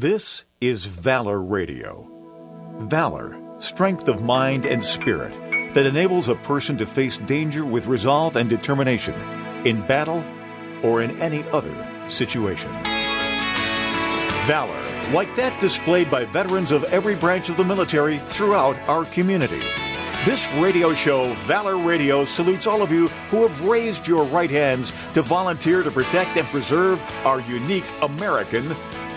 This is Valor Radio. Valor, strength of mind and spirit that enables a person to face danger with resolve and determination in battle or in any other situation. Valor, like that displayed by veterans of every branch of the military throughout our community. This radio show, Valor Radio, salutes all of you who have raised your right hands to volunteer to protect and preserve our unique American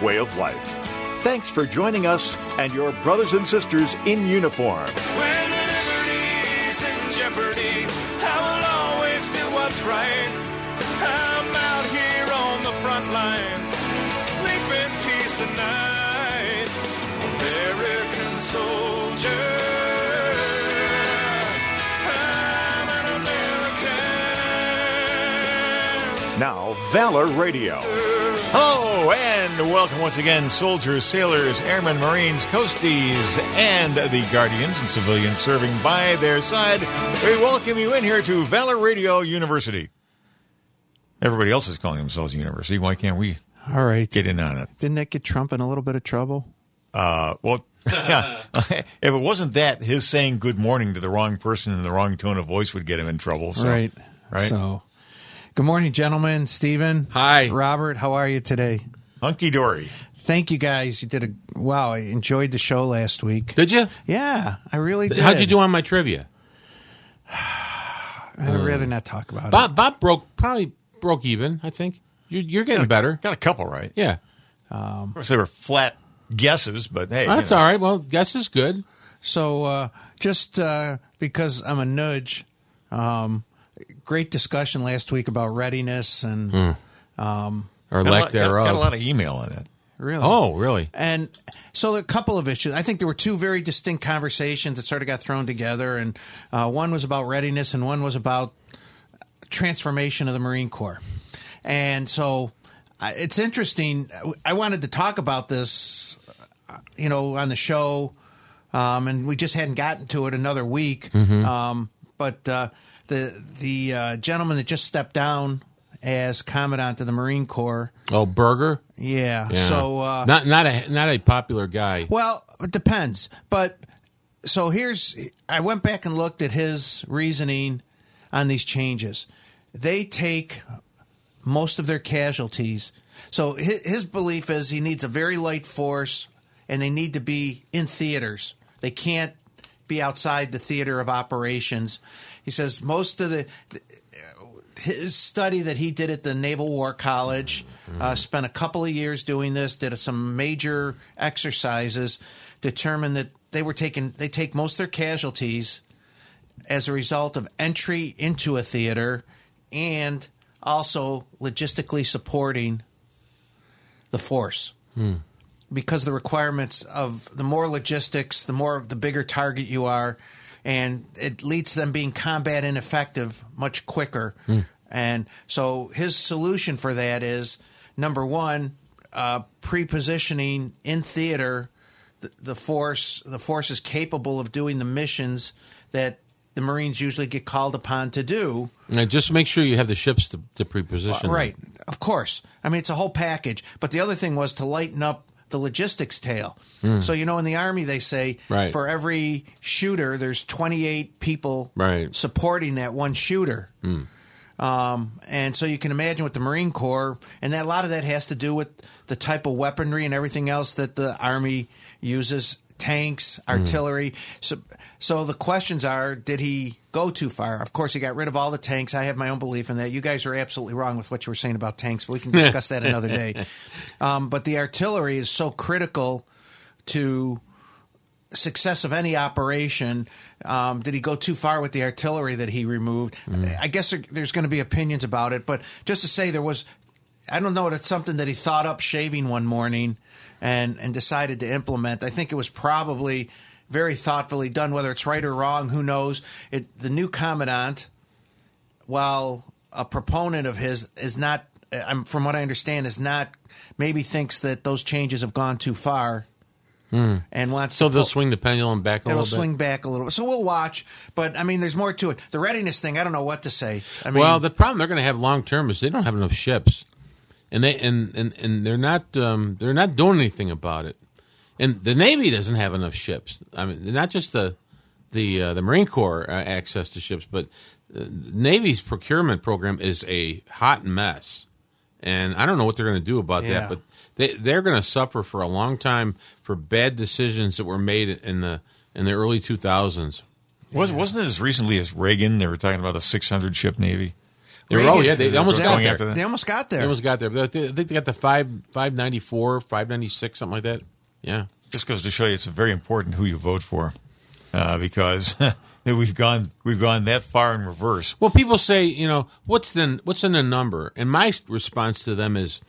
way of life. Thanks for joining us and your brothers and sisters in uniform. When liberty's in jeopardy, I will always do what's right. I'm out here on the front lines, sleep in peace tonight. American soldier. Now, Valor Radio. Hello and welcome once again, soldiers, sailors, airmen, marines, coasties, and the guardians and civilians serving by their side. We welcome you in here to Valor Radio University. Everybody else is calling themselves a university. Why can't we All right. get in on it? Didn't that get Trump in a little bit of trouble? Uh, well, if it wasn't that, his saying good morning to the wrong person in the wrong tone of voice would get him in trouble. So, right. Right. So, good morning, gentlemen. Stephen. Hi. Robert, how are you today? Hunky dory. Thank you guys. You did a wow. I enjoyed the show last week. Did you? Yeah, I really did. How'd you do on my trivia? I'd rather not talk about it. Bob Bob broke probably broke even. I think you're, you're getting better. Got a couple right. Yeah, Of course, they were flat guesses, but hey. that's you know. all right. Well, guess is good. So, uh, just uh, because I'm a nudge, um, great discussion last week about readiness and Hmm. um, Or Got a, lack lot, got, thereof. got a lot of email on it. really. oh, really? And so a couple of issues. I think there were two very distinct conversations that sort of got thrown together, and uh, one was about readiness, and one was about transformation of the Marine Corps. And so I- it's interesting. I wanted to talk about this, uh, you know, on the show, um, and we just hadn't gotten to it another week. Um, but uh, the the uh, gentleman that just stepped down as commandant of the Marine Corps, Oh, Berger. yeah. Yeah. So uh, not not a not a popular guy. well, it depends. But so here's I went back and looked at his reasoning on these changes. They take most of their casualties. So his, his belief is he needs a very light force and they need to be in theaters. They can't be outside the theater of operations. He says most of the his study that he did at the Naval War College, uh, spent a couple of years doing this, did some major exercises, determined that they were taking they take most of their casualties as a result of entry into a theater and also logistically supporting the force. Because the requirements of the more logistics, the more the bigger target you are, and it leads to them being combat ineffective much quicker. And so his solution for that is number one, uh, pre-positioning in theater the, the force the force is capable of doing the missions that the Marines usually get called upon to do. Now, just make sure you have the ships to, to preposition. Right, of course. I mean, it's a whole package. But the other thing was to lighten up the logistics tail. So you know, in the army, they say Right. for every shooter, there's 28 people Right. supporting that one shooter. Um, and so you can imagine with the Marine Corps, and that, a lot of that has to do with the type of weaponry and everything else that the Army uses tanks, artillery. So, so the questions are did he go too far? Of course, he got rid of all the tanks. I have my own belief in that. You guys are absolutely wrong with what you were saying about tanks, but we can discuss that another day. Um, but the artillery is so critical to success of any operation. Um, did he go too far with the artillery that he removed? I guess there, there's going to be opinions about it, but just to say there was, I don't know, it's something that he thought up shaving one morning and and decided to implement. I think it was probably very thoughtfully done. Whether it's right or wrong, who knows? It, the new commandant, while a proponent of his, is not. I'm, from what I understand, is not maybe thinks that those changes have gone too far. Hmm. And wants So to they'll pull- swing the pendulum back a It'll little swing bit. back a little bit. So we'll watch. But I mean, there's more to it. The readiness thing, I don't know what to say. I mean, well, the problem they're going to have long term is they don't have enough ships, and they and and, and they're not um, they're not doing anything about it. And the Navy doesn't have enough ships. I mean, not just the the uh, the Marine Corps uh, access to ships, but uh, Navy's procurement program is a hot mess. And I don't know what they're going to do about Yeah. that, but they they're going to suffer for a long time for bad decisions that were made in the in the early 2000s. Was, Wasn't it as recently as Reagan? They were talking about a 600 ship navy. They were, oh yeah, they, they almost got there. after that. They almost got there. They almost got there. But I think they got the five five ninety four, five ninety six, something like that. Yeah. This goes to show you it's very important who you vote for, uh, because we've gone we've gone that far in reverse. Well, people say, you know, what's the what's in the number? And my response to them is,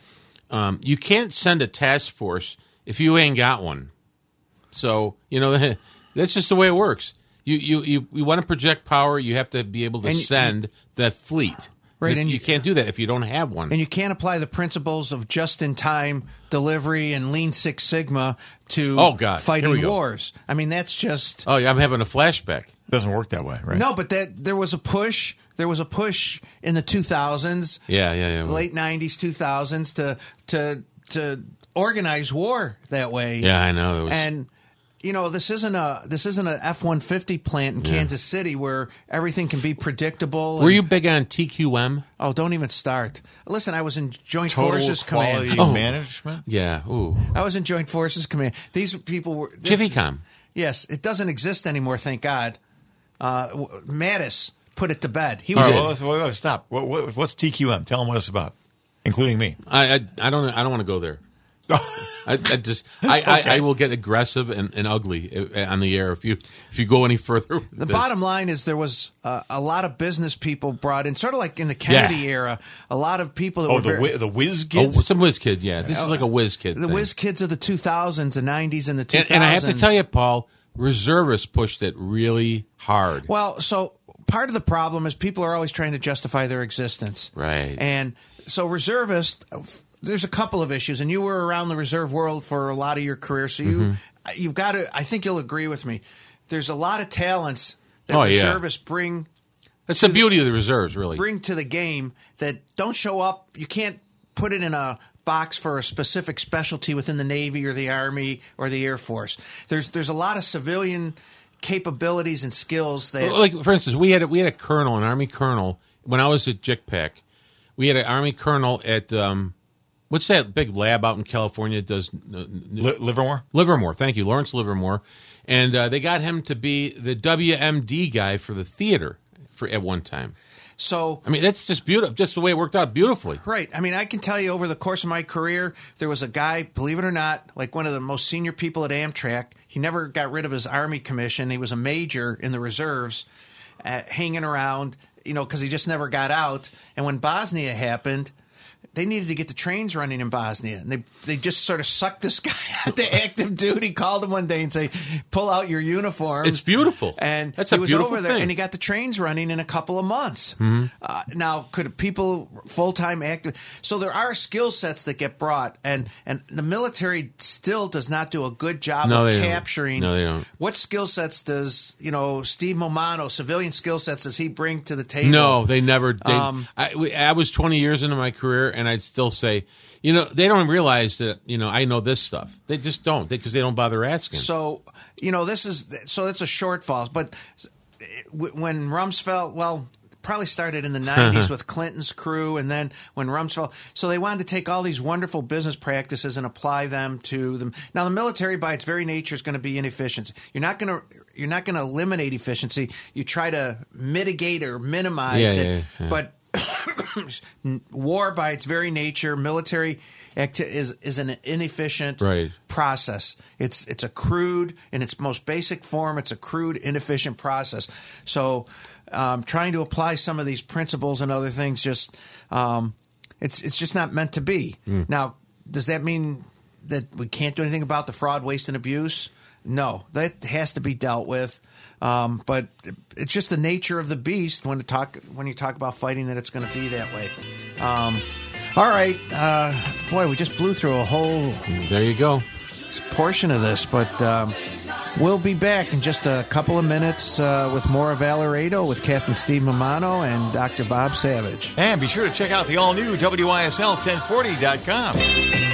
um, you can't send a task force if you ain't got one. So you know that's just the way it works. You you you, you want to project power, you have to be able to And send that fleet. Right, You, and you you- can't do that if you don't have one. and you can't apply the principles of just-in-time delivery and Lean Six Sigma to Oh, God. Here fighting we go. wars. I mean, that's just oh yeah, I'm having a flashback. doesn't work that way, right? no. But that there was a push. There was a push in the 2000s, Yeah, yeah, yeah. late 90s, 2000s to to to organize war that way. Yeah, I know. That was, and you know this isn't a this isn't a F one fifty plant in Kansas City where everything can be predictable. were and- you big on TQM? Oh, don't even start. Listen, I was in Joint Total Forces quality Command. Oh. management. Yeah. Ooh. I was in Joint Forces Command. These people were Jiffy Com. Yes, it doesn't exist anymore. Thank God. Uh, Mattis put it to bed. He was right, well, let's, well, stop. What, what, what's TQM? Tell them what it's about, including me. I, I I don't I don't want to go there. I, I just I, I, I will get aggressive and, and ugly uh, on the air if you if you go any further. with The this. bottom line is there was uh, a lot of business people brought in, sort of like in the Kennedy Yeah. era. A lot of people that Oh, were the very, wi- the whiz Oh, kids. some whiz kid, yeah. This is like a whiz kid. the thing. whiz kids of the 2000s, the 90s, and the 2000s. and, and I have to tell you, Paul, reservists pushed it really hard. Well, so part of the problem is people are always trying to justify their existence. Right. And so reservists, there's a couple of issues, and you were around the reserve world for a lot of your career, so you Mm-hmm. you've got to. I think you'll agree with me. There's a lot of talents that Oh, yeah. bring That's the beauty of the reserves, really. bring to the game that don't show up. You can't put it in a box for a specific specialty within the Navy or the Army or the Air Force. There's there's a lot of civilian capabilities and skills that like for instance, we had a, we had a colonel, an army colonel, when I was at JICPAC. We had an army colonel at um, what's that big lab out in California that does uh, n- Li- Livermore. Livermore. Thank you, Lawrence Livermore, and uh, they got him to be the WMD guy for the theater for at one time. so I mean, that's just beautiful, just the way it worked out beautifully. Right. I mean, I can tell you over the course of my career, there was a guy, believe it or not, like one of the most senior people at Amtrak. He never got rid of his Army commission. He was a major in the reserves, uh, hanging around, you know, because he just never got out. And when Bosnia happened, they needed to get the trains running in Bosnia, and they they just sort of sucked this guy out to active duty. Called him one day and say, "Pull out your uniforms." It's beautiful. and That's he a was beautiful over there, thing. and he got the trains running in a couple of months. Mm-hmm. Uh, now, could people full time active? So there are skill sets that get brought, and and the military still does not do a good job No, of they don't. capturing. No, they don't. What skill sets does you know Steve Momano civilian skill sets does he bring to the table? No, they never. They, Um, I, I was 20 years into my career, and I'd still say, you know, they don't realize that, you know, I know this stuff. They just don't because they don't bother asking. So you know this is so it's a shortfall. But when Rumsfeld, well, probably started in the '90s with Clinton's crew, and then when Rumsfeld, so they wanted to take all these wonderful business practices and apply them to them. Now, the military, by its very nature, is going to be inefficient. You're not going to you're not going to eliminate efficiency. You try to mitigate or minimize Yeah, it, yeah, yeah. but war by its very nature military acti- is is an inefficient Right. process. It's it's a crude in its most basic form it's a crude inefficient process. So um, trying to apply some of these principles and other things just um, it's it's just not meant to be. Now does that mean that we can't do anything about the fraud waste and abuse no that has to be dealt with um, but it's just the nature of the beast when to talk when you talk about fighting that it's going to be that way. Um, all right, uh, boy, we just blew through a whole there you go. portion of this, but um, We'll be back in just a couple of minutes uh, with more of Valor Radio with Captain Steve Mamano and Dr. Bob Savage. And be sure to check out the all new WYSL1040.com.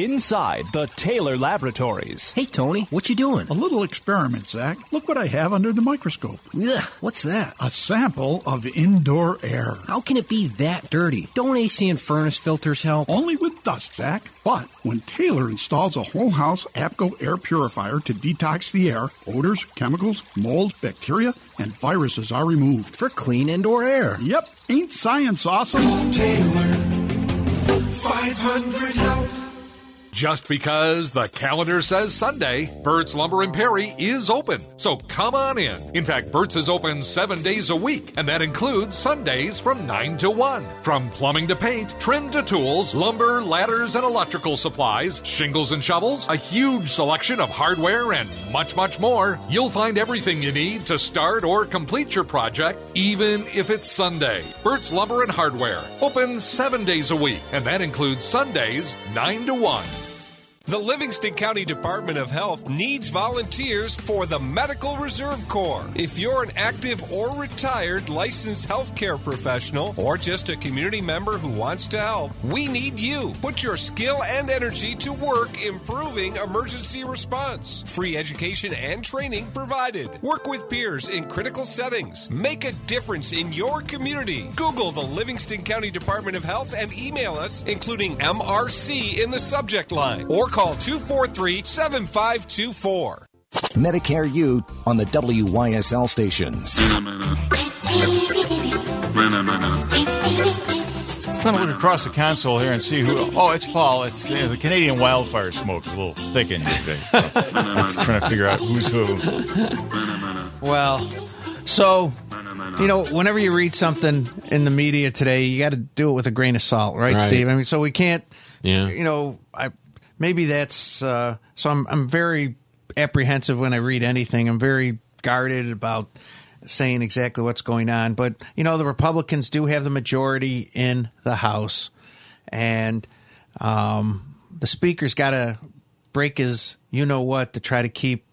Inside the Taylor Laboratories. Hey, Tony, what you doing? A little experiment, Zach. Look what I have under the microscope. Ugh, what's that? A sample of indoor air. How can it be that dirty? Don't AC and furnace filters help? Only with dust, Zach. But when Taylor installs a whole house APCO air purifier to detox the air, odors, chemicals, mold, bacteria, and viruses are removed. For clean indoor air. Yep. Ain't science awesome? Taylor, 500 help. Just because the calendar says Sunday, Burt's Lumber and Perry is open. So come on in. In fact, Burt's is open seven days a week, and that includes Sundays from 9 to 1. From plumbing to paint, trim to tools, lumber, ladders, and electrical supplies, shingles and shovels, a huge selection of hardware, and much, much more. You'll find everything you need to start or complete your project, even if it's Sunday. Burt's Lumber and Hardware, open seven days a week, and that includes Sundays 9 to 1. The Livingston County Department of Health needs volunteers for the Medical Reserve Corps. If you're an active or retired licensed healthcare professional or just a community member who wants to help, we need you. Put your skill and energy to work improving emergency response. Free education and training provided. Work with peers in critical settings. Make a difference in your community. Google the Livingston County Department of Health and email us, including MRC in the subject line, or call 243 7524. Medicare U on the WYSL stations. Let me look across the console here and see who. Oh, it's Paul. It's uh, the Canadian wildfire smoke is a little thick in here today. So, I'm trying to figure out who's who. Well, so you know, whenever you read something in the media today, you got to do it with a grain of salt, right, Right. Steve? I mean, so we can't. Yeah. You know, I maybe that's uh, so. I'm I'm very apprehensive when I read anything. I'm very guarded about saying exactly what's going on. But you know, the Republicans do have the majority in the House, and um, the Speaker's got to break his you know what to try to keep.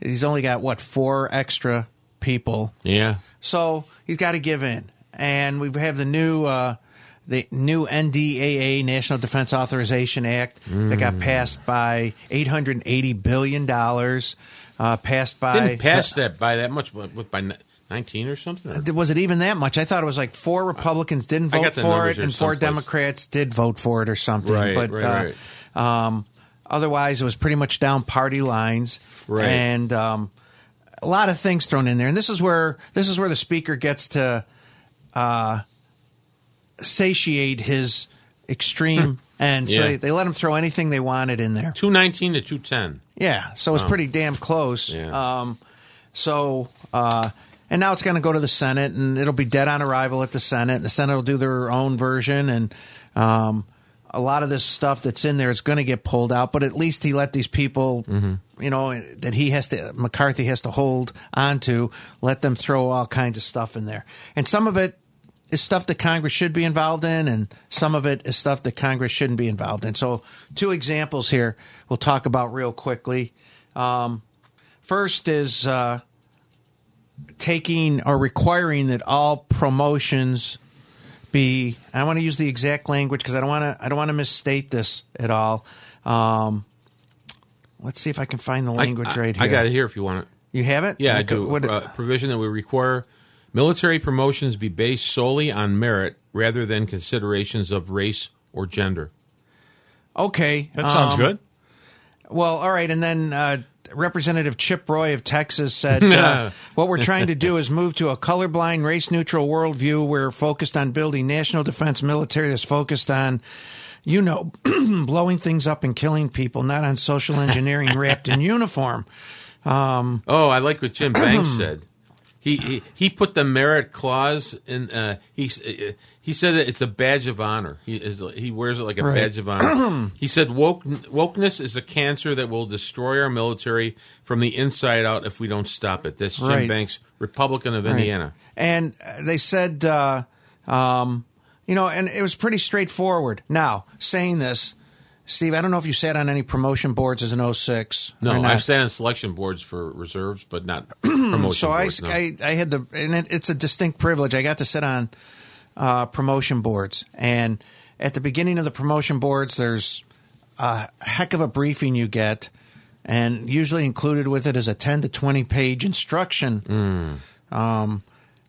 He's only got what four extra people Yeah. so he's got to give in, and we have the new uh, the new NDAA National Defense Authorization Act that got passed by eight hundred eighty billion dollars. Uh, passed by Didn't pass that by that much, by 19 or something? Was it even that much? I thought it was like four Republicans didn't vote for it, and four. Democrats did vote for it, or something. Right, but right, uh, Um, otherwise, it was pretty much down party lines, Right. And um, a lot of things thrown in there. And this is where this is where the speaker gets to uh, satiate his extreme And So Hmm. Yeah. they, they let him throw anything they wanted in there. 219 to 210. Yeah, so it's pretty damn close. Yeah. Um, so, uh, and now it's going to go to the Senate, and it'll be dead on arrival at the Senate. The Senate will do their own version, and um, a lot of this stuff that's in there is going to get pulled out. But at least he let these people, Mm-hmm. you know, that he has to McCarthy has to hold on to, let them throw all kinds of stuff in there, and some of it is stuff that Congress should be involved in, and some of it is stuff that Congress shouldn't be involved in. So, two examples here we'll talk about real quickly. Um, first is uh, taking or requiring that all promotions be. I want to use the exact language because I don't want to. I don't want to misstate this at all. Um, let's see if I can find the language I, right here. I got it here if you want it. You have it? Yeah, I Okay, do. what- uh, provision that would require military promotions be based solely on merit rather than considerations of race or gender. Okay, That sounds um, good. Well, all right, and then uh, Representative Chip Roy of Texas said, uh, "What we're trying to do is move to a colorblind, race-neutral worldview. We're focused on building national defense military that's focused on." You know, blowing things up and killing people, not on social engineering wrapped in uniform. Um, Oh, I like what Jim Banks said. He, he he put the merit clause in. Uh, he uh, he said that it's a badge of honor. He is he wears it like a Right. badge of honor. he said woke wokeness is a cancer that will destroy our military from the inside out if we don't stop it. That's Jim Right. Banks, Republican of Right. Indiana. And uh, they said, uh, um, you know, and it was pretty straightforward. Now, saying this, Steve, I don't know if you sat on any promotion boards as an 06. No. I've sat on selection boards for reserves, but not promotion so I, boards. no. I, I had the, and it, it's a distinct privilege. I got to sit on uh, promotion boards, and at the beginning of the promotion boards, there's a heck of a briefing you get, and usually included with it is a ten to twenty page instruction. Um,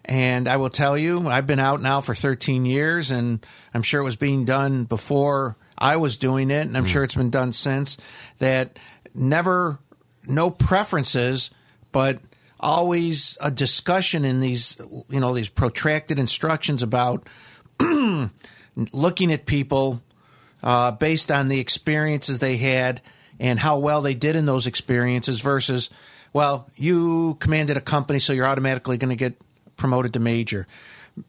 and I will tell you, I've been out now for 13 years, and I'm sure it was being done before I was doing it, and I'm sure it's been done since. That never, no preferences, but always a discussion in these, you know, these protracted instructions about looking at people uh, based on the experiences they had and how well they did in those experiences versus, well, you commanded a company, so you're automatically going to get promoted to major.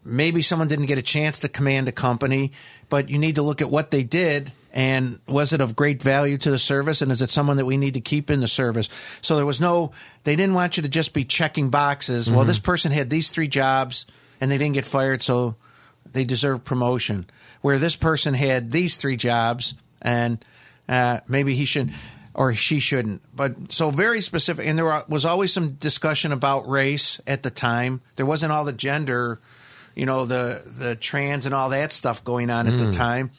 Maybe someone didn't get a chance to command a company, but you need to look at what they did and was it of great value to the service and is it someone that we need to keep in the service? So there was no, they didn't want you to just be checking boxes. Well, this person had these three jobs and they didn't get fired, so they deserve promotion. Where this person had these three jobs and uh, maybe he should or she shouldn't. But so very specific, and there was always some discussion about race at the time. There wasn't all the gender, you know, the the trans and all that stuff going on at the time.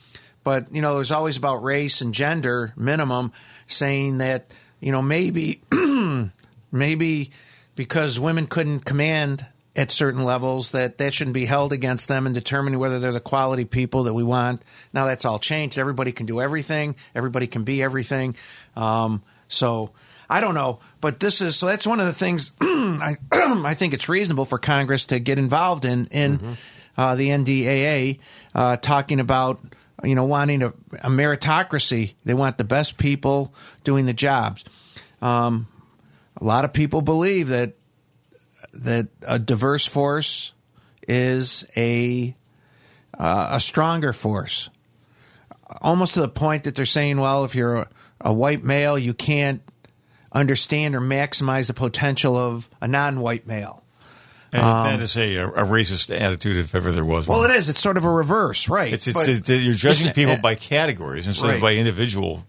But you know, there was always about race and gender minimum, saying that you know maybe maybe because women couldn't command at certain levels that that shouldn't be held against them in determining whether they're the quality people that we want. Now that's all changed. Everybody can do everything. Everybody can be everything. Um, so I don't know, but this is so that's one of the things I I think it's reasonable for Congress to get involved in in uh, the NDAA, uh, talking about you know wanting a, a meritocracy. They want the best people doing the jobs. Um, a lot of people believe that that a diverse force is a uh, a stronger force, almost to the point that they're saying, well, if you're a, a white male, you can't understand or maximize the potential of a non-white male. And that is a, a racist attitude if ever there was one. Well, it is. It's sort of a reverse, right? It's, it's, But- it's- you're judging people by categories instead right. of by individual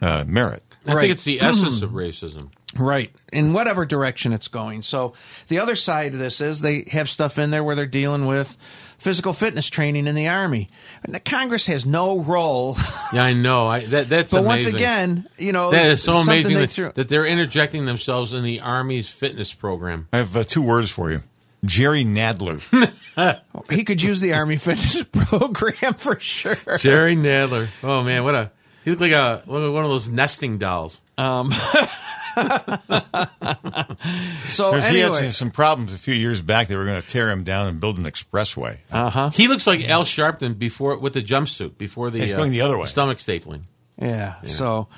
uh, merit. I Right. think it's the essence of racism. Right. In whatever direction it's going. So the other side of this is they have stuff in there where they're dealing with physical fitness training in the Army. And the Congress has no role. Yeah, I know. I, that, that's amazing. but once again, you know, that is so something amazing they that, threw- that they're interjecting themselves in the Army's fitness program. I have uh, two words for you Jerry Nadler. he could use the Army fitness program for sure. Jerry Nadler. Oh man, what a he looked like a one of those nesting dolls. Um, so Because he had some problems a few years back. They were going to tear him down and build an expressway. uh huh. He looks like Al Sharpton before with the jumpsuit before the uh, He's going the other way. stomach stapling. Yeah, So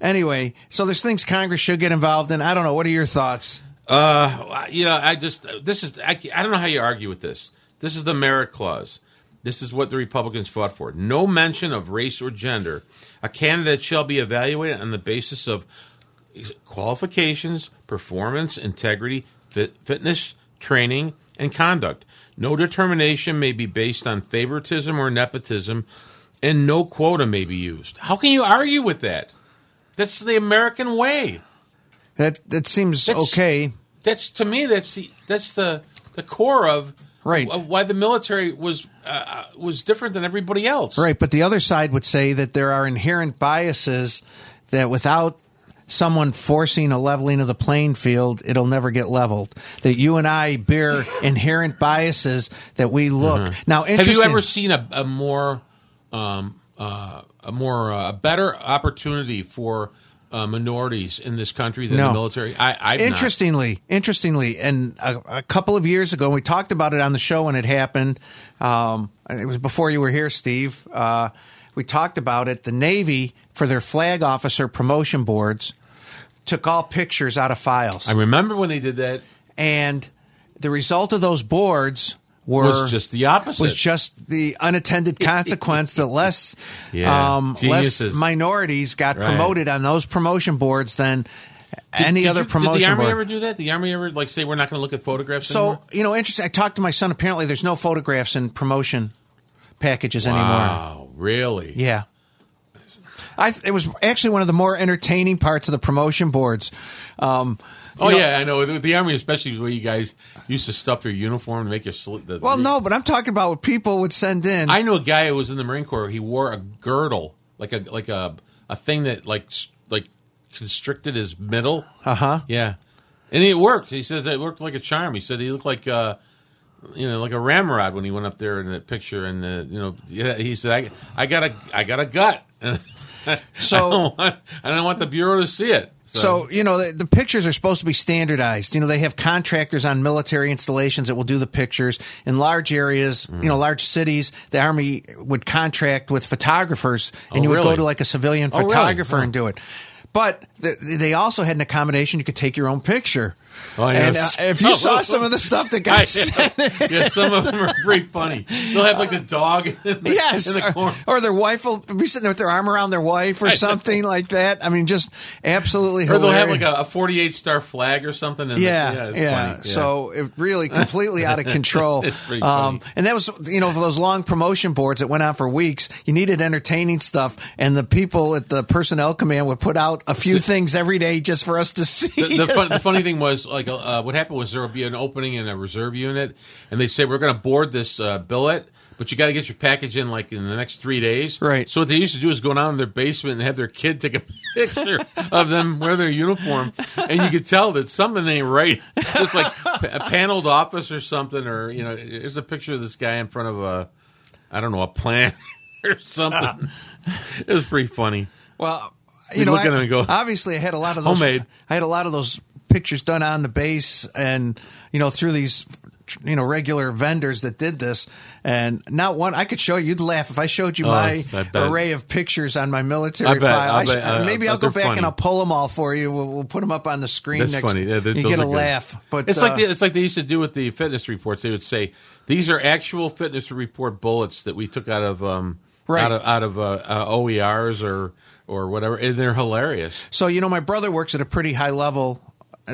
anyway, so there's things Congress should get involved in. I don't know. What are your thoughts? Uh, you know, I just this is I, I don't know how you argue with this. This is the merit clause. This is what the Republicans fought for. No mention of race or gender. A candidate shall be evaluated on the basis of qualifications, performance, integrity, fit, fitness, training, and conduct. No determination may be based on favoritism or nepotism, and no quota may be used. How can you argue with that? That's the American way. That that seems That's- okay. That's to me. That's the that's the the core of Right. why the military was uh, was different than everybody else. Right, but the other side would say that there are inherent biases that without someone forcing a leveling of the playing field, it'll never get leveled. That you and I bear inherent biases that we look. Now, Uh-huh. Have you ever seen a, a more um, uh, a more uh, a better opportunity for uh, minorities in this country than No. the military? I, I've not. interestingly, interestingly, and a, a couple of years ago, we talked about it on the show when it happened. Um, it was before you were here, Steve. Uh, we talked about it. The Navy, for their flag officer promotion boards, took all pictures out of files, I remember when they did that. and the result of those boards were Was just the opposite. Was just the unattended consequence that less, Yeah, um, less minorities got Right. promoted on those promotion boards than any Did other you- promotion Did the army board. ever do that? The army ever like say we're not going to look at photographs So anymore? you know, interesting. I talked to my son. Apparently, there's no photographs in promotion packages anymore. Wow, really? Yeah, I. It was actually one of the more entertaining parts of the promotion boards. Um, Oh know- yeah, I know the, the army, especially the way you guys used to stuff your uniform to make your sli- the, Well, no, but I'm talking about what people would send in. I knew a guy who was in the Marine Corps. He wore a girdle, like a like a a thing that like like constricted his middle. Uh huh. Yeah, and it worked. He said it worked like a charm. He said he looked like uh, you know like a ramrod when he went up there in that picture. And uh, you know, he said I I got a I got a gut. So- I don't want, I don't want the bureau to see it. So, you know, the, the pictures are supposed to be standardized. You know, they have contractors on military installations that will do the pictures. In large areas, Mm. you know, large cities, the Army would contract with photographers and Oh, you would go to like a civilian Oh, really? photographer and do it. But th they also had an accommodation you could take your own picture. Oh, And uh, if you Oh, saw well, some of the stuff that got sent, yeah, some of them are pretty funny. They'll have like the dog in the, yes, in the corner. or their wife will be sitting there with their arm around their wife or something like that. I mean, just absolutely Or they'll have like a, a 48 star flag or something. in the- Yeah, it's yeah. funny. So it really completely out of control. Um, and that was, you know, for those long promotion boards that went on for weeks, you needed entertaining stuff, and the people at the personnel command would put out a few things every day just for us to see. the, the, fun, the funny thing was, like, uh, what happened was there would be an opening in a reserve unit, and they say we're going to board this uh, billet, but you got to get your package in like in the next three days. Right. So what they used to do is go down in their basement and have their kid take a picture of them wear their uniform, and you could tell that something ain't right. Just like a paneled office or something, or you know, there's a picture of this guy in front of a, I don't know, a plant or something. it was pretty funny. Well, you know, I- at 'em and go, obviously, I had a lot of those. Homemade. I had a lot of those pictures done on the base, and you know, through these, you know, regular vendors that did this, and not one. I could show you. You'd laugh if I showed you Oh, my array of pictures on my military I bet, file. I I bet, uh, maybe but I'll go back funny. and I'll pull them all for you. We'll, we'll put them up on the screen. That's next. funny. Yeah, you get a good. laugh, but it's uh, like the, it's like they used to do with the fitness reports. They would say these are actual fitness report bullets that we took out of um, Right. out of out of uh, uh, OERs or or whatever, and they're hilarious. So you know, my brother works at a pretty high level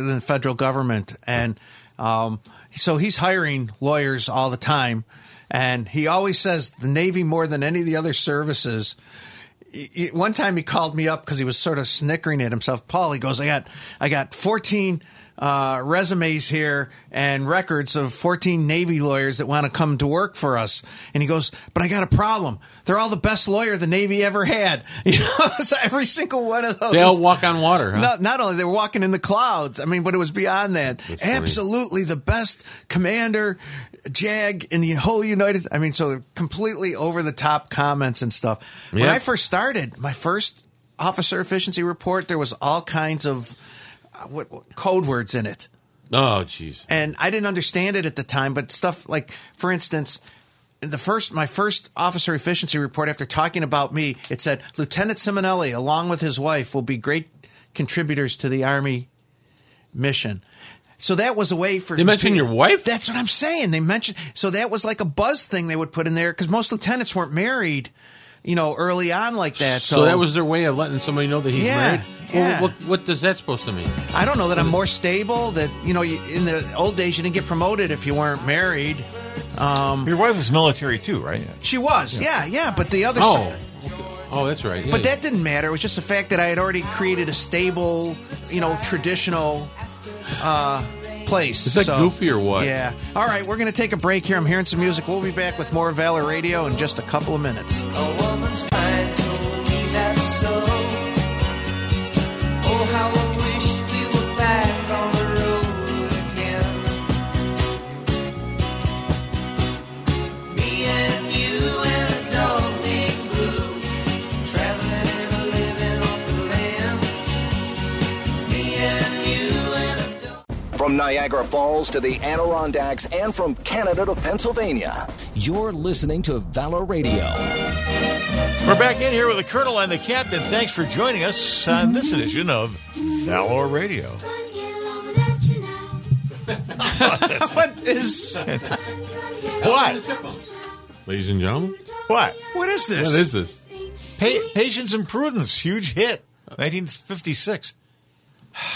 the federal government, and um, so he's hiring lawyers all the time, and he always says the Navy more than any of the other services. One time he called me up because he was sort of snickering at himself. Paul, he goes, "I got, I got fourteen uh, resumes here and records of fourteen Navy lawyers that want to come to work for us." And he goes, "But I got a problem. They're all the best lawyer the Navy ever had. You know, so every single one of those. They all walk on water. Huh? Not, not only they were walking in the clouds. I mean, but it was beyond that. Absolutely the best commander jag in the whole United. I mean, so completely over the top comments and stuff. When I first started, my first officer efficiency report, there was all kinds of what, what, code words in it Oh, jeez. and I didn't understand it at the time. But stuff like, for instance, in the first my first officer efficiency report after talking about me, it said Lieutenant Simonelli, along with his wife, will be great contributors to the Army mission. So that was a way for They mentioned your wife? That's what I'm saying. They mentioned so that was like a buzz thing they would put in there because most lieutenants weren't married. You know, early on like that. So, So, that was their way of letting somebody know that he's Yeah, married. Well, yeah. what, what does that supposed to mean? I don't know that I'm more stable. That you know, you, in the old days, you didn't get promoted if you weren't married. Um, Your wife was military too, right? she was, yeah, yeah. But the other, Oh, side, oh, that's right. Yeah, but that didn't matter. It was just the fact that I had already created a stable, you know, traditional uh, place. Is that So- goofy or what? Yeah. All right, we're going to take a break here. I'm hearing some music. We'll be back with more Valor Radio in just a couple of minutes. Niagara Falls to the Adirondacks and from Canada to Pennsylvania, you're listening to Valor Radio. We're back in here with the Colonel and the Captain. Thanks for joining us on this edition of Valor Radio. what is What? Ladies and gentlemen, What? what is this? what is this? Pa- Patience and Prudence, huge hit, 1956.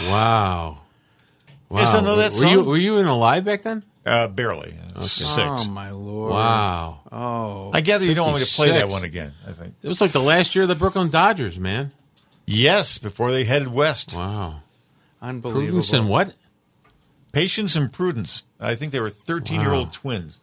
Wow. Wow. guys don't know that were You, song? were you in alive back then? Uh, barely, six. Oh my lord! Wow. Oh, I gather you don't want me to play that one again. I think It was like the last year of the Brooklyn Dodgers, man. yes, before they headed west. Wow. unbelievable! Prudence and what? Patience and Prudence. I think they were 13 year old twins.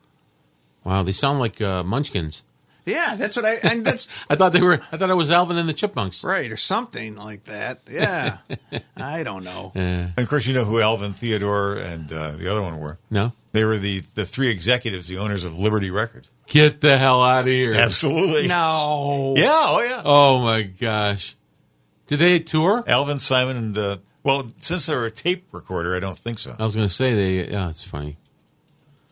Wow, they sound like uh, Munchkins. Yeah, that's what I. And that's I thought they were. I thought it was Alvin and the Chipmunks. right, or something like that. Yeah, I don't know. Yeah. And of course, you know who Alvin, Theodore, and uh, the other one were. No. They were the, the three executives, the owners of Liberty Records. Get the hell out of here. Absolutely. No. Yeah, oh yeah. Oh my gosh. Did they tour? Alvin, Simon, and uh, well, since they're a tape recorder, I don't think so. I was going to say they. Yeah, it's funny.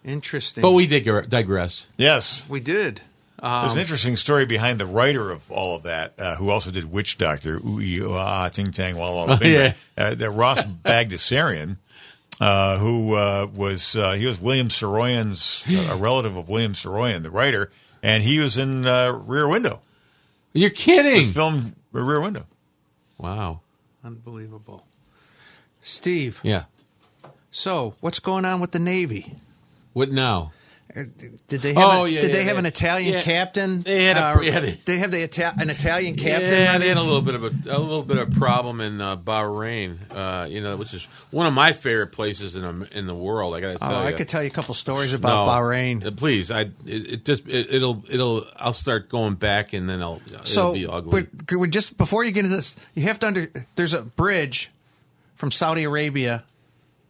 Interesting. But we dig- digress. Yes, we did. There's Um, an interesting story behind the writer of all of that, uh, who also did Witch Doctor, ooh ee, ah, ting tang, walla walla, Oh, bing, yeah. bang. uh, that Ross Bagdasarian, uh, who uh, was uh, he was William Saroyan's uh, a relative of William Saroyan, the writer, and he was in uh, Rear Window, You're kidding. film Rear Window. Wow. unbelievable. Steve, Yeah. so what's going on with the Navy? What now? Did they have? Oh, a, yeah, did they have yeah. an Italian Yeah. captain? They had a- Uh, yeah, they- they have the Ita- an Italian captain. Yeah, they had a little bit of a, a little bit of problem in uh, Bahrain, uh, you know, which is one of my favorite places in um, in the world. I got to tell Oh, you. I could tell you a couple stories about No. Bahrain. Uh, Please, I it, it just it, it'll it'll I'll start going back and then I'll So, it'll be ugly. but we just before you get into this, you have to under. There's a bridge from Saudi Arabia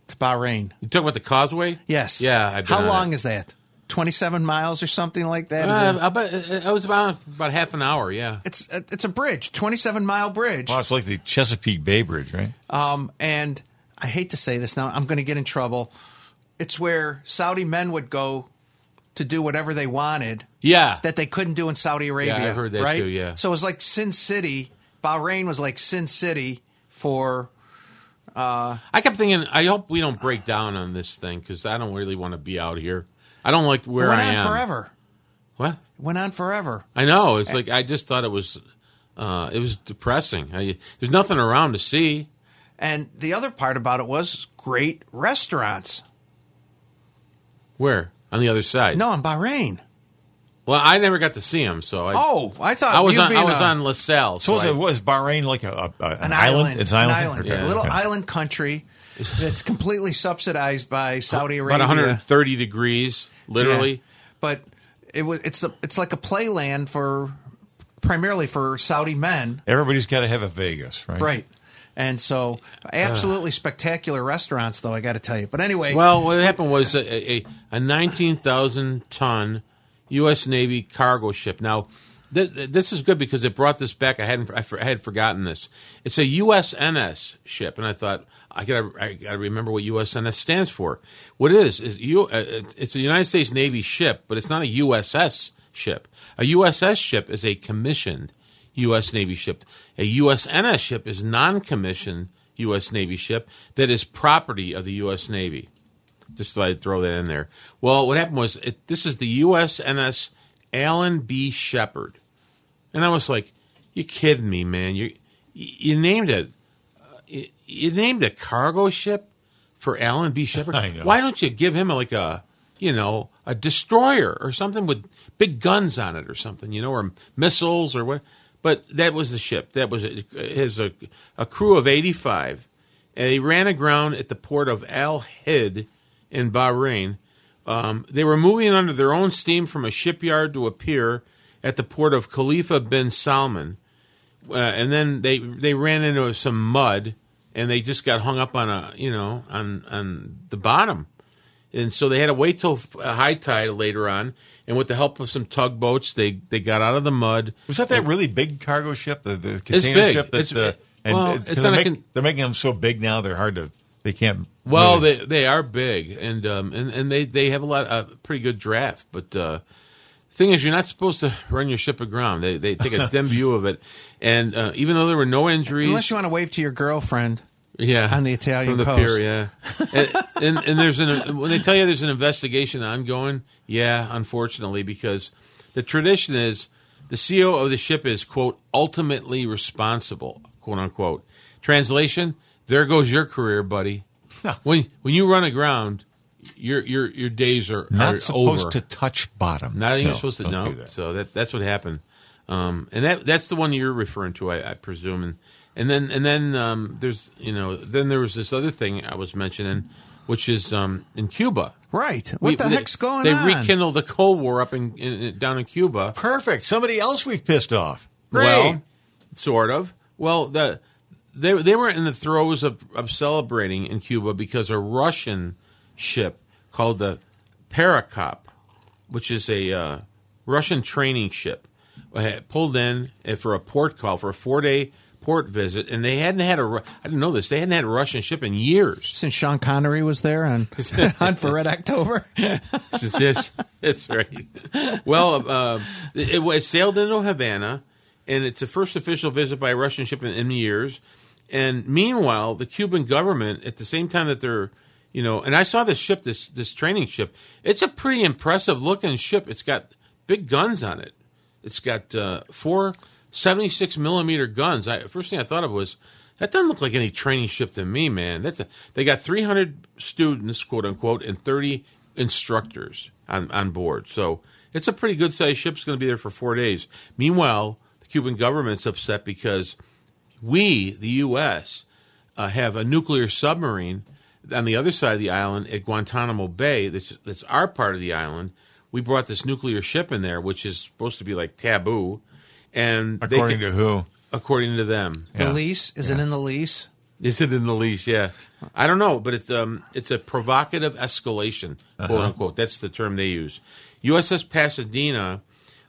to Bahrain. you talking about the causeway? Yes. Yeah. How on long it. is that? Twenty-seven miles or something like that. Is it- Uh, about, it was about about half an hour. Yeah. it's it's a bridge, twenty-seven mile bridge. Well, it's like the Chesapeake Bay Bridge, right? Um, and I hate to say this now, I'm going to get in trouble. It's where Saudi men would go to do whatever they wanted Yeah. that they couldn't do in Saudi Arabia. I've heard that right? too, yeah. So it was like Sin City. Bahrain was like Sin City for. I kept thinking, I hope we don't break down on this thing because I don't really want to be out here. I don't like where it went I on am. forever. What? It went on forever. I know. It's like I just thought it was. Uh, it was depressing. I, there's nothing around to see. And the other part about it was great restaurants. Where on the other side? No, in Bahrain. Well, I never got to see them, so I. Oh, I thought I was you on. being I was a- on La Salle. So So was, I- it, was Bahrain like a, a, a- an, an island? It's an island. An island. Okay, A little okay. island country that's completely subsidized by Saudi Arabia. about Arabia. 130 degrees, literally. Yeah. But it was it's a, it's like a playland for primarily for Saudi men, Everybody's got to have a Vegas, right? right? And so, absolutely spectacular restaurants, though I got to tell you. But anyway, Well, what happened was a, a, a 19,000 ton U.S. Navy cargo ship. Now, th- th- this is good because it brought this back. I hadn't, I, for- I had forgotten this. It's a USNS ship, and I thought I gotta, I gotta remember what USNS stands for. What it is is you, uh, it's a United States Navy ship, but it's not a USS ship. A USS ship is a commissioned U.S. Navy ship. A USNS ship is non-commissioned U.S. Navy ship that is property of the U.S. Navy. Just thought I'd throw that in there. Well, what happened was it, this is the USNS Alan B. Shepard. And I was like, "You kidding me, man? You you, named it uh, you, named a cargo ship for Alan B. Shepard. Why don't you give him like a you know a destroyer or something with big guns on it or something, you know, or missiles or what?" But that was the ship. That was his a, a crew of eighty five, and he ran aground at the port of Al Hidd in Bahrain. Um, they were moving under their own steam from a shipyard to a pier at the port of Khalifa bin Salman, uh, and then they they ran into some mud, and they just got hung up on a you know on on the bottom, and so they had to wait till uh, high tide later on, and with the help of some tugboats, they they got out of the mud. Was that that really big cargo ship, the, the It's container big. ship? That, It's- uh, and well, uh, it's they're, a make- con- they're making them so big now. They're hard to. They can't. Well, really- they they are big, and um, and and they they have a lot a pretty good draft. But uh, the thing is, you're not supposed to run your ship aground. They they take a dim view of it, and uh, even though there were no injuries, Unless you want to wave to your girlfriend. Yeah, on the Italian from the coast. pier, yeah. and, and and there's an when they tell you there's an investigation ongoing, yeah, unfortunately, because the tradition is the CEO of the ship is quote ultimately responsible, quote unquote. Translation: There goes your career, buddy. when when you run aground, your your your days are not are supposed over. to touch bottom. Not even No, supposed to know. that. So that that's what happened, um, and that that's the one you're referring to, I, I presume. And and then and then um, there's you know then there was this other thing I was mentioning, which is um, in Cuba. Right. What the they- heck's going they on? rekindled the Cold War up in, in, down in Cuba. Perfect. Somebody else we've pissed off. Great. Well, sort of. Well, the they they were in the throes of, of celebrating in Cuba because a Russian ship called the Perekop, which is a uh, Russian training ship, pulled in uh, for a port call for a four day port visit, and they hadn't had a I didn't know this they hadn't had a Russian ship in years. Since Sean Connery was there on Hunt for Red October. It's- yes, that's right. Well, uh, it, it sailed into Havana, and it's the first official visit by a Russian ship in, in years. And meanwhile, the Cuban government, at the same time that they're, you know, and I saw this ship, this this training ship. It's a pretty impressive looking ship. It's got big guns on it. It's got uh, four 76 millimeter guns. I, first thing I thought of was that doesn't look like any training ship to me, man. That's a, they got 300 students, quote unquote, and 30 instructors on, on board. So it's a pretty good sized ship. It's going to be there for four days. Meanwhile, the Cuban government's upset because we, the U.S., uh, have a nuclear submarine on the other side of the island at Guantanamo Bay. That's, that's our part of the island. We brought this nuclear ship in there, which is supposed to be like taboo. And they According can- to who? According to them. The lease is it in the lease? Is it in the lease? Yeah, I don't know, but it's um, it's a provocative escalation, quote Uh-huh. unquote. That's the term they use. USS Pasadena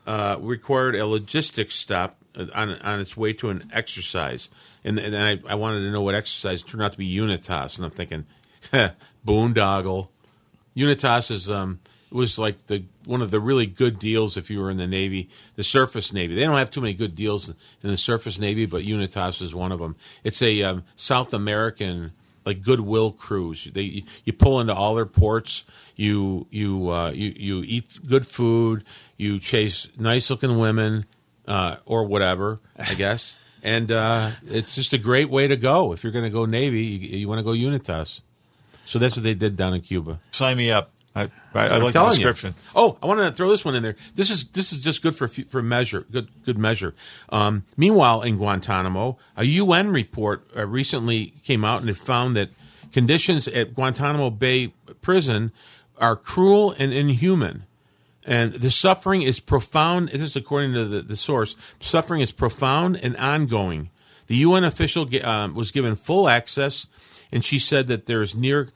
uh, required a logistics stop uh, on on its way to an exercise, and and I, I wanted to know what exercise. It turned out to be Unitas, and I'm thinking, boondoggle. Unitas is um was like the one of the really good deals if you were in the Navy, the surface Navy. They don't have too many good deals in the surface Navy, but Unitas is one of them. It's a um, South American like goodwill cruise. They you pull into all their ports. You you uh, you you eat good food. You chase nice looking women uh, or whatever, I guess. And uh, it's just a great way to go if you're going to go Navy. You, you want to go Unitas. So that's what they did down in Cuba. Sign me up. I, I, I like the telling you. description. Oh, I want to throw this one in there. This is this is just good for for measure, good good measure. Um, meanwhile, in Guantanamo, a UN report uh, recently came out and it found that conditions at Guantanamo Bay prison are cruel and inhuman. And the suffering is profound. This is according to the, the source. Suffering is profound and ongoing. The UN official um, was given full access, and she said that there is near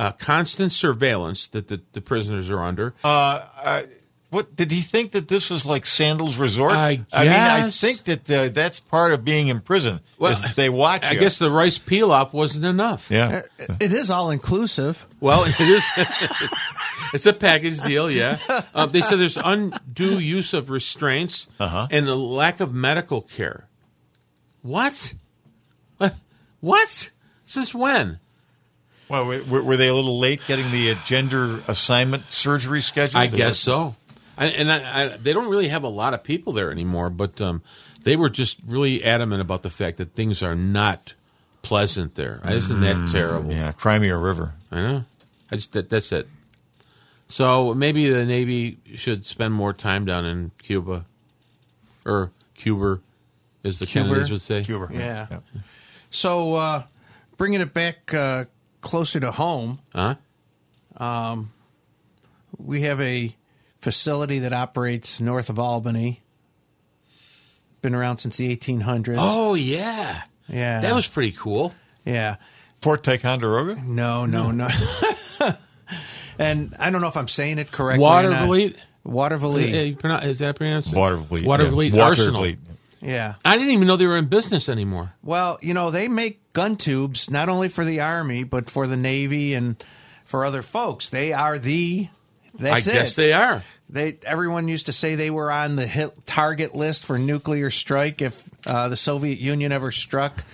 uh, constant surveillance that the, the prisoners are under. Uh, I, what did he think that this was like Sandals Resort? I mean, I think that uh, that's part of being in prison. is they watch. I you. guess the rice peel pilaf wasn't enough. Yeah. It is all inclusive. Well, it is. it's a package deal, yeah. Uh, they said there's undue use of restraints Uh-huh. and the lack of medical care. What? What? What? Since when? Well, were, were they a little late getting the uh, gender assignment surgery scheduled? I guess so. I, and I, I, they don't really have a lot of people there anymore, but um, they were just really adamant about the fact that things are not pleasant there. Isn't that Mm, terrible? Yeah, Crimea River. I know. I just that, that's it. So maybe the Navy should spend more time down in Cuba, or Cuba, as the Cuba? Kennedys would say. Cuba. Yeah. So, uh, bringing it back uh, closer to home, Huh? um, we have a facility that operates north of Albany. Been around since the 1800s. Oh yeah, yeah. that was pretty cool. yeah. Fort Ticonderoga? No, no, no. and I don't know if I'm saying it correctly. Watervliet? Watervliet. Yeah, you pronounce, is that pronounced? Watervliet. Watervliet yeah. Arsenal. Watervliet. Yeah. I didn't even know they were in business anymore. Well, you know, they make gun tubes not only for the Army, but for the Navy and for other folks. They are the. That's I guess it. they are. They everyone used to say they were on the hit target list for nuclear strike if uh, the Soviet Union ever struck.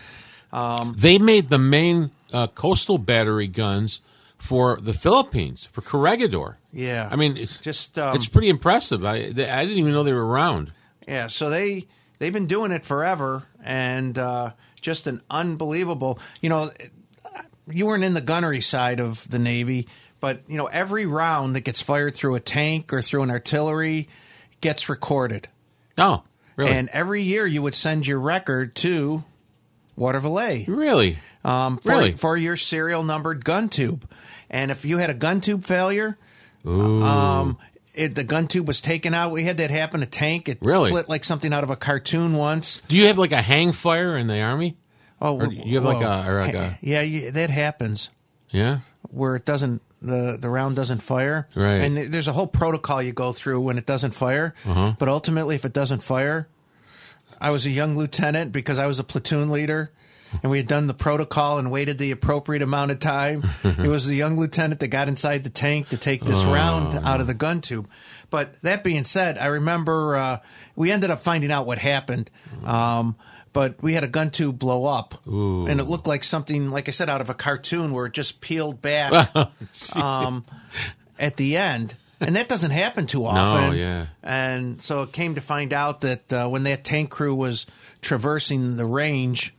Um, They made the main uh, coastal battery guns for the Philippines for Corregidor. yeah, I mean, it's just um, it's pretty impressive. I they, I didn't even know they were around. Yeah, so they they've been doing it forever, and uh, just an unbelievable. You know, you weren't in the gunnery side of the Navy, but you know every round that gets fired through a tank or through an artillery gets recorded, Oh, really? and every year you would send your record to Watervliet. really? Um, for, Really? for your serial numbered gun tube, and if you had a gun tube failure, um, it, the gun tube was taken out. We had that happen. A tank it Really? split like something out of a cartoon once. Do you have like a hang fire in the army? Oh, Or you have like whoa. a- like a- yeah, yeah, that happens Yeah. where it doesn't the the round doesn't fire. Right. and there's a whole protocol you go through when it doesn't fire. Uh-huh. But ultimately, if it doesn't fire, I was a young lieutenant because I was a platoon leader. And we had done the protocol and waited the appropriate amount of time. it was the young lieutenant that got inside the tank to take this Oh. round out of the gun tube. But that being said, I remember uh, we ended up finding out what happened. Um, but we had a gun tube blow up, Ooh. and it looked like something, like I said, out of a cartoon where it just peeled back um, at the end. And that doesn't happen too often. yeah. And so it came to find out that uh, when that tank crew was traversing the range,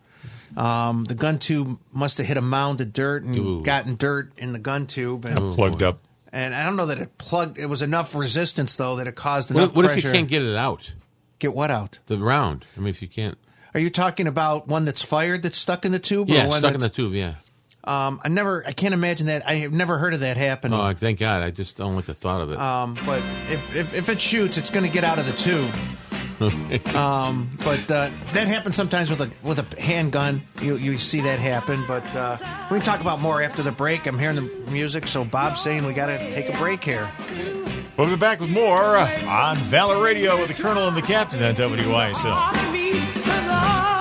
um, the gun tube must have hit a mound of dirt and Ooh. gotten dirt in the gun tube. And, Plugged up. and I don't know that it plugged. It was enough resistance though that it caused What, enough if- what if you can't get it out? get what out? The round. I mean, if you can't. Are you talking about one that's fired that's stuck in the tube? Yeah, or one stuck in the tube. Yeah. Um, I never. I can't imagine that. I have never heard of that happening. Oh, thank God. I just don't like the thought of it. Um, but if, if if it shoots, it's going to get out of the tube. Um, but uh, that happens sometimes with a with a handgun. You you see that happen. But uh, we can talk about more after the break. I'm hearing the music, so Bob's saying we got to take a break here. We'll be back with more uh, on Valor Radio with the Colonel and the Captain on WYSL.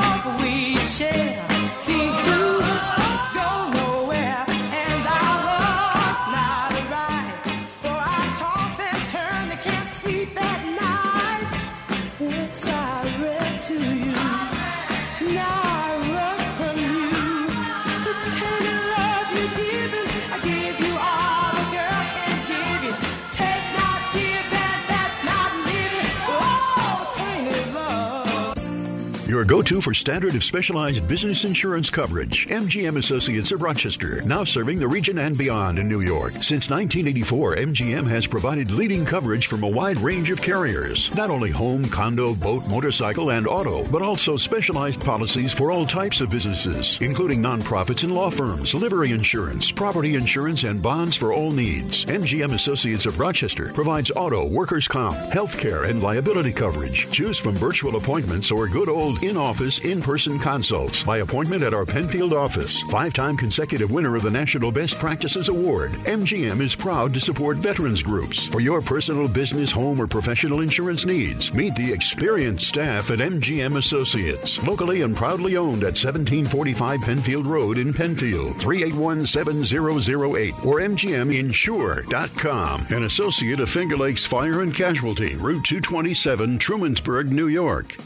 Go to for standard of specialized business insurance coverage. MGM Associates of Rochester, now serving the region and beyond in New York. Since 1984, MGM has provided leading coverage from a wide range of carriers. Not only home, condo, boat, motorcycle, and auto, but also specialized policies for all types of businesses, including nonprofits and law firms, livery insurance, property insurance, and bonds for all needs. MGM Associates of Rochester provides auto, workers' comp, health care, and liability coverage. Choose from virtual appointments or good old in office, in person consults by appointment at our Penfield office. Five time consecutive winner of the National Best Practices Award, MGM is proud to support veterans groups. For your personal business, home, or professional insurance needs, meet the experienced staff at MGM Associates. Locally and proudly owned at 1745 Penfield Road in Penfield, 381 7008 or MGMinsure.com. An associate of Finger Lakes Fire and Casualty, Route 227, Trumansburg, New York.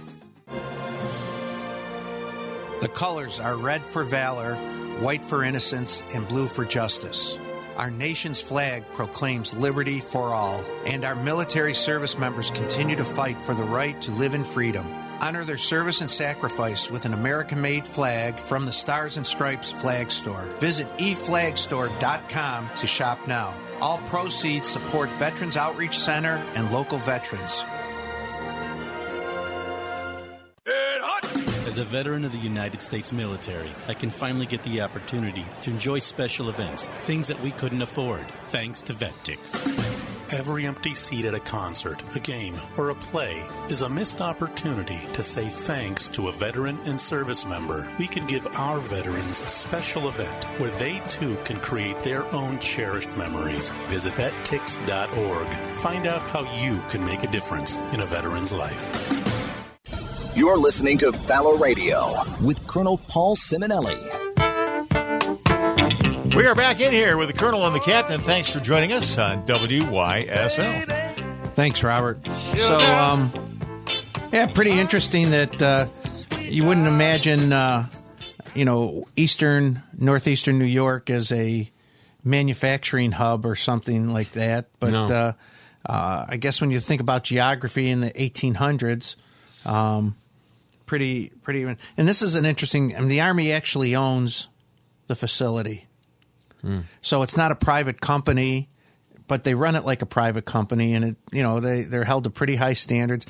The colors are red for valor, white for innocence, and blue for justice. Our nation's flag proclaims liberty for all, and our military service members continue to fight for the right to live in freedom. Honor their service and sacrifice with an American made flag from the Stars and Stripes Flag Store. Visit eflagstore.com to shop now. All proceeds support Veterans Outreach Center and local veterans. As a veteran of the United States military, I can finally get the opportunity to enjoy special events, things that we couldn't afford, thanks to VetTix. Every empty seat at a concert, a game, or a play is a missed opportunity to say thanks to a veteran and service member. We can give our veterans a special event where they too can create their own cherished memories. Visit vettix.org. Find out how you can make a difference in a veteran's life. You're listening to Valor Radio with Colonel Paul Simonelli. We are back in here with the Colonel and the Captain. Thanks for joining us on WYSL. Thanks, Robert. So, um, yeah, pretty interesting that uh, you wouldn't imagine, uh, you know, eastern, northeastern New York as a manufacturing hub or something like that. But No. uh, uh, I guess when you think about geography in the 1800s, um, pretty, pretty. And this is an interesting. I mean, the Army actually owns the facility. So it's not a private company, but they run it like a private company, and it you know they they're held to pretty high standards.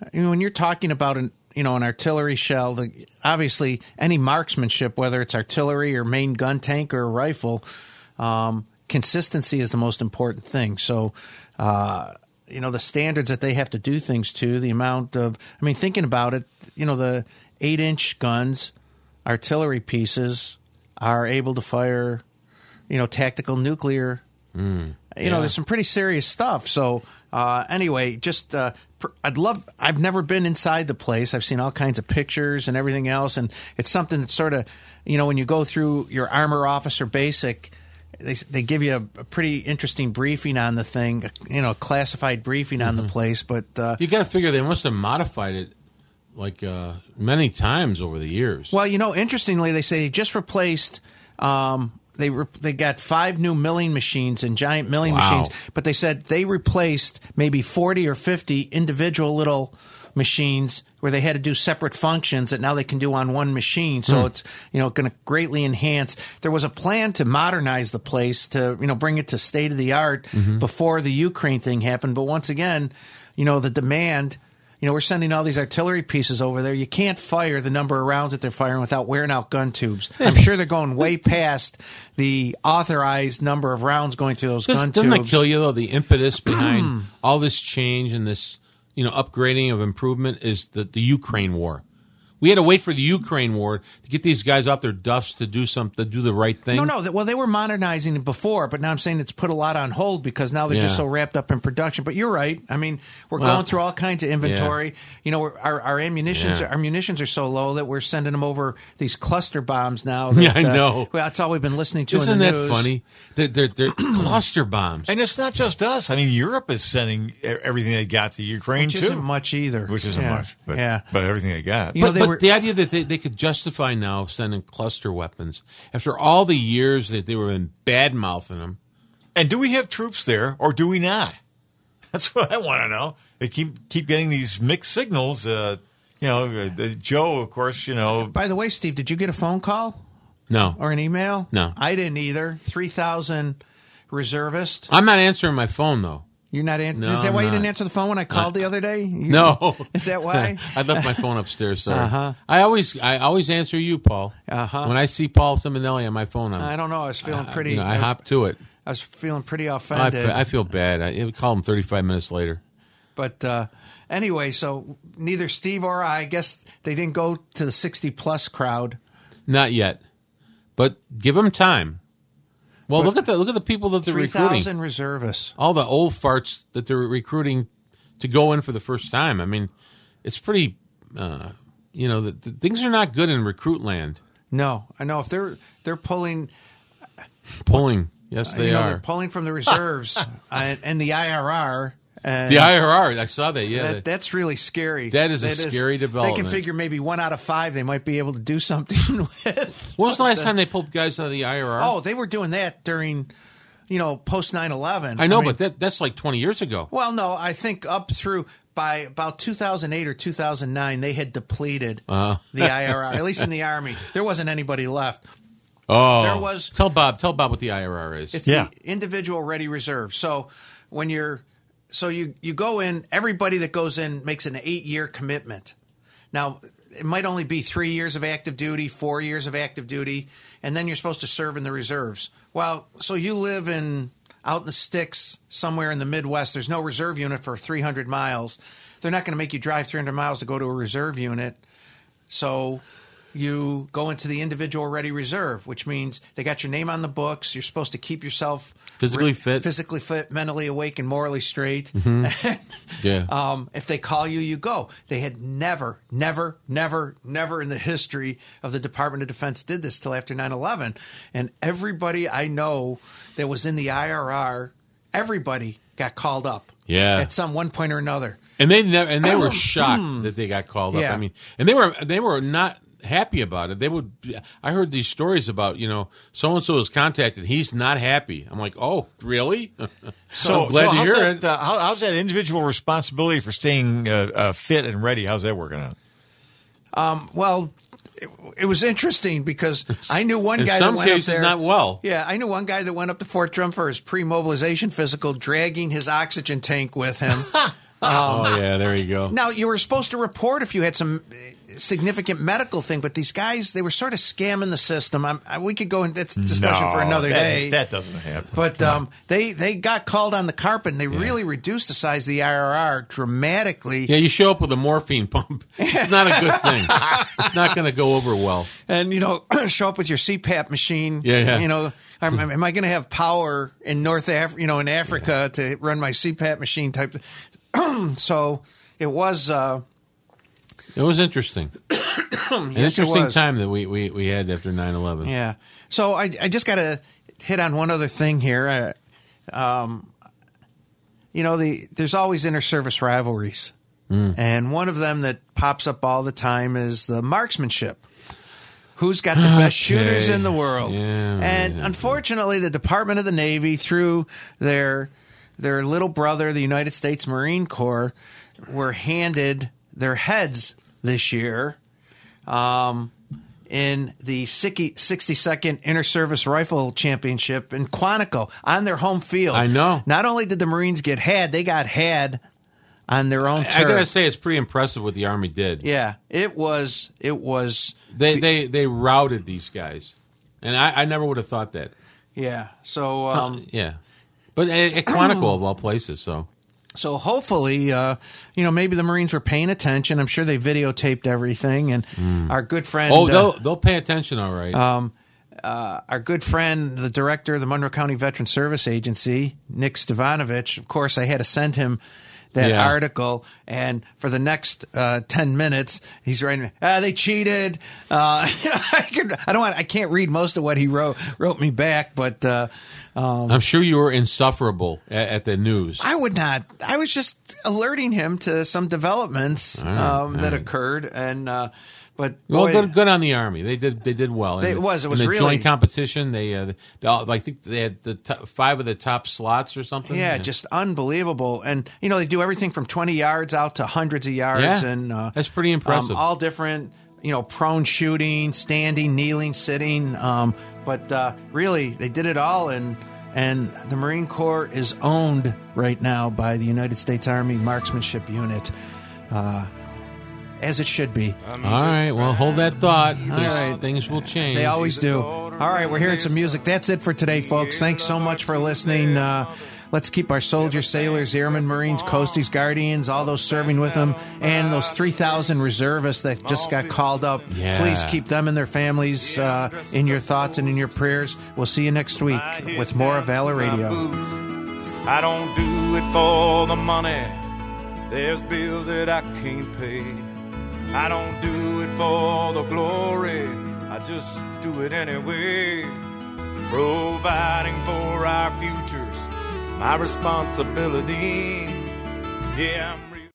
I mean, when you're talking about an you know an artillery shell, the, obviously any marksmanship, whether it's artillery or main gun tank or a rifle, um, consistency is the most important thing. So. Uh, you know the standards that they have to do things to the amount of i mean thinking about it you know the eight inch guns artillery pieces are able to fire you know tactical nuclear Mm. you know there's some pretty serious stuff. So uh, anyway just uh, pr- i'd love i've never been inside the place. I've seen all kinds of pictures and everything else. And it's something that sort of you know when you go through your armor officer basic they, they give you a, a pretty interesting briefing on the thing you know a classified briefing on the place but uh, You got to figure they must have modified it like uh, many times over the years. Well, you know, interestingly, they say they just replaced. Um, they re- they got five new milling machines and giant milling Wow. machines, but they said they replaced maybe forty or fifty individual little machines where they had to do separate functions that now they can do on one machine. So Hmm. it's you know going to greatly enhance. There was a plan to modernize the place to you know bring it to state of the art Mm-hmm. before the Ukraine thing happened, but once again, you know the demand. You know, we're sending all these artillery pieces over there. You can't fire the number of rounds that they're firing without wearing out gun tubes. I'm sure they're going way past the authorized number of rounds going through those Doesn't, gun doesn't tubes. that kill you though? The impetus behind all this change and this, you know, upgrading of improvement is the the Ukraine war. We had to wait for the Ukraine war to get these guys off their duffs to do something, to do the right thing. No, no. Well, they were modernizing it before, but now I'm saying it's put a lot on hold because now they're just so wrapped up in production. But you're right. I mean, we're Well, going through all kinds of inventory. You know, we're, our our ammunitions Yeah. our munitions are so low that we're sending them over these cluster bombs now. That, Yeah, I uh, know. well, that's all we've been listening to. Isn't in the that news. funny? They're, they're, they're cluster bombs. And it's not just us. I mean, Europe is sending e- everything they got to Ukraine Which too, isn't much either. which isn't Yeah. much, but Yeah. but everything they got. You know, they but were- the idea that they, they could justify now sending cluster weapons after all the years that they were in bad mouthing them. And do we have troops there, or do we not? That's what I want to know. They keep keep getting these mixed signals. Uh, you know, uh, Joe, of course, you know. By the way, Steve, did you get a phone call No, or an email? No. I didn't either. Three thousand reservists. I'm not answering my phone though. You're not. An- No, is that I'm why you not. didn't answer the phone when I called the other day? You- No, Is that why? I left my phone upstairs. Sorry. Uh-huh. I always I always answer you, Paul. Uh-huh. When I see Paul Simonelli on my phone, I'm, I don't know. I was feeling I- pretty. you know, I was- hop to it. I was feeling pretty I, offended. fe- I feel bad. I, I call him 35 minutes later. But uh, anyway, so neither Steve or I, I guess they didn't go to the 60 plus crowd. Not yet, but give him time. Well, But- look at the look at the people that they're recruiting. 3,000 reservists. All the old farts that they're recruiting to go in for the first time. I mean, it's pretty. Uh, you know, the, the, things are not good in recruit land. No, I know if they're they're pulling. Pulling, yes, they you know, are. They're pulling from the reserves and, and the IRR. And the IRR, I saw that. Yeah, That, that's really scary. That is a scary development. They can figure maybe one out of five they might be able to do something with. when was the last time they pulled guys out of the IRR? Oh, they were doing that during, you know, post 9/11. I know, mean- but that that's like 20 years ago. well, no, I think up through by about 2008 or 2009, they had depleted Uh-huh. the IRR. At least in the army, there wasn't anybody left. Oh, There was- Tell Bob. Tell Bob what the IRR is. It's the individual ready reserve. So when you're so you you go in, everybody that goes in makes an eight year commitment. Now it might only be three years of active duty, four years of active duty, and then you're supposed to serve in the reserves. Well, so you live in out in the sticks somewhere in the Midwest. There's no reserve unit for 300 miles. They're not going to make you drive 300 miles to go to a reserve unit. So you go into the individual ready reserve, which means they got your name on the books. You're supposed to keep yourself Physically fit. physically fit, mentally awake, and morally straight. Mhm. Yeah. um, if they call you, you go. They had never, never, never, never in the history of the Department of Defense did this till after 9-11. And everybody I know that was in the IRR, everybody got called up. Yeah. At some one point or another. and they never, and they were shocked that they got called up. I mean, and they were they were not happy about it. They would. I heard these stories about you know so and so was contacted. He's not happy. I'm like, oh, really? So, I'm glad so to how's hear that, it. uh, how, how's that individual responsibility for staying uh, uh, fit and ready? How's that working out? Um, well, it, it was interesting because I knew one In guy some that went cases, up there. not well. Yeah, I knew one guy that went up to Fort Drum for his pre-mobilization physical, dragging his oxygen tank with him. oh yeah, there you go. Now you were supposed to report if you had some significant medical thing, but these guys they were sort of scamming the system. I'm, I, we could go into that's discussion No, for another that- day. that doesn't happen. But um, they they got called on the carpet and they really reduced the size of the IRR dramatically. Yeah, you show up with a morphine pump. It's not a good thing. it's not going to go over well. and you know show up with your CPAP machine. Yeah, yeah. You know, am, am I going to have power in North Af- you know, in Africa to run my CPAP machine type? so it was. Uh, It was interesting. An Yes, interesting time that we, we, we had after 9-11. Yeah. So I, I just got to hit on one other thing here. Uh, um, you know, the there's always inter-service rivalries, Mm. and one of them that pops up all the time is the marksmanship. Who's got the best shooters in the world? Yeah, and unfortunately, the Department of the Navy, through their their little brother, the United States Marine Corps, were handed their heads this year um, in the 62nd Inter Service Rifle Championship in Quantico on their home field. I know. Not only did the Marines get had, they got had on their own I turf. got to say, it's pretty impressive what the Army did. yeah, it was. It was. They, they, they routed these guys. And I, I never would have thought that. Yeah. So. Um, yeah. But at, at Quantico, of all places, so. So hopefully, uh, you know, maybe the Marines were paying attention. I'm sure they videotaped everything, and our good friend. Oh, uh, they'll, they'll pay attention, all right. Um, uh, our good friend, the director of the Monroe County Veteran Service Agency, Nick Stefanovic. Of course, I had to send him that Yeah. article, and for the next uh, ten minutes, he's writing, "Ah, they cheated." Uh, I, could, I don't want. I can't read most of what he wrote wrote me back, but uh, um, I'm sure you were insufferable at, at the news. I would not. I was just alerting him to some developments right, um, that right. occurred, and but Well, good, good on the army. They did. They did well. They- In it was- it in was the really- joint competition. They, uh, they all, I think they had the top, five of the top slots or something. Yeah, just unbelievable. And you know, they do everything from twenty yards out to hundreds of yards, Yeah, and uh, that's pretty impressive. Um, all different, you know, prone shooting, standing, kneeling, sitting. Um, but uh, really, they did it all, and and the Marine Corps is owned right now by the United States Army Marksmanship Unit. Uh, as it should be. All right. Well, hold that thought. All right. Things will change. They always do. All right, we're hearing some music. That's it for today, folks. Thanks so much for listening. Uh, let's keep our soldiers, sailors, airmen, marines, coasties, guardians, all those serving with them, and those 3,000 reservists that just got called up. Yeah. Please keep them and their families uh, in your thoughts and in your prayers. We'll see you next week with more of Valor Radio. I don't do it for the money. There's bills that I can't pay. I don't do it for the glory. I just do it anyway. Providing for our futures, my responsibility. Yeah.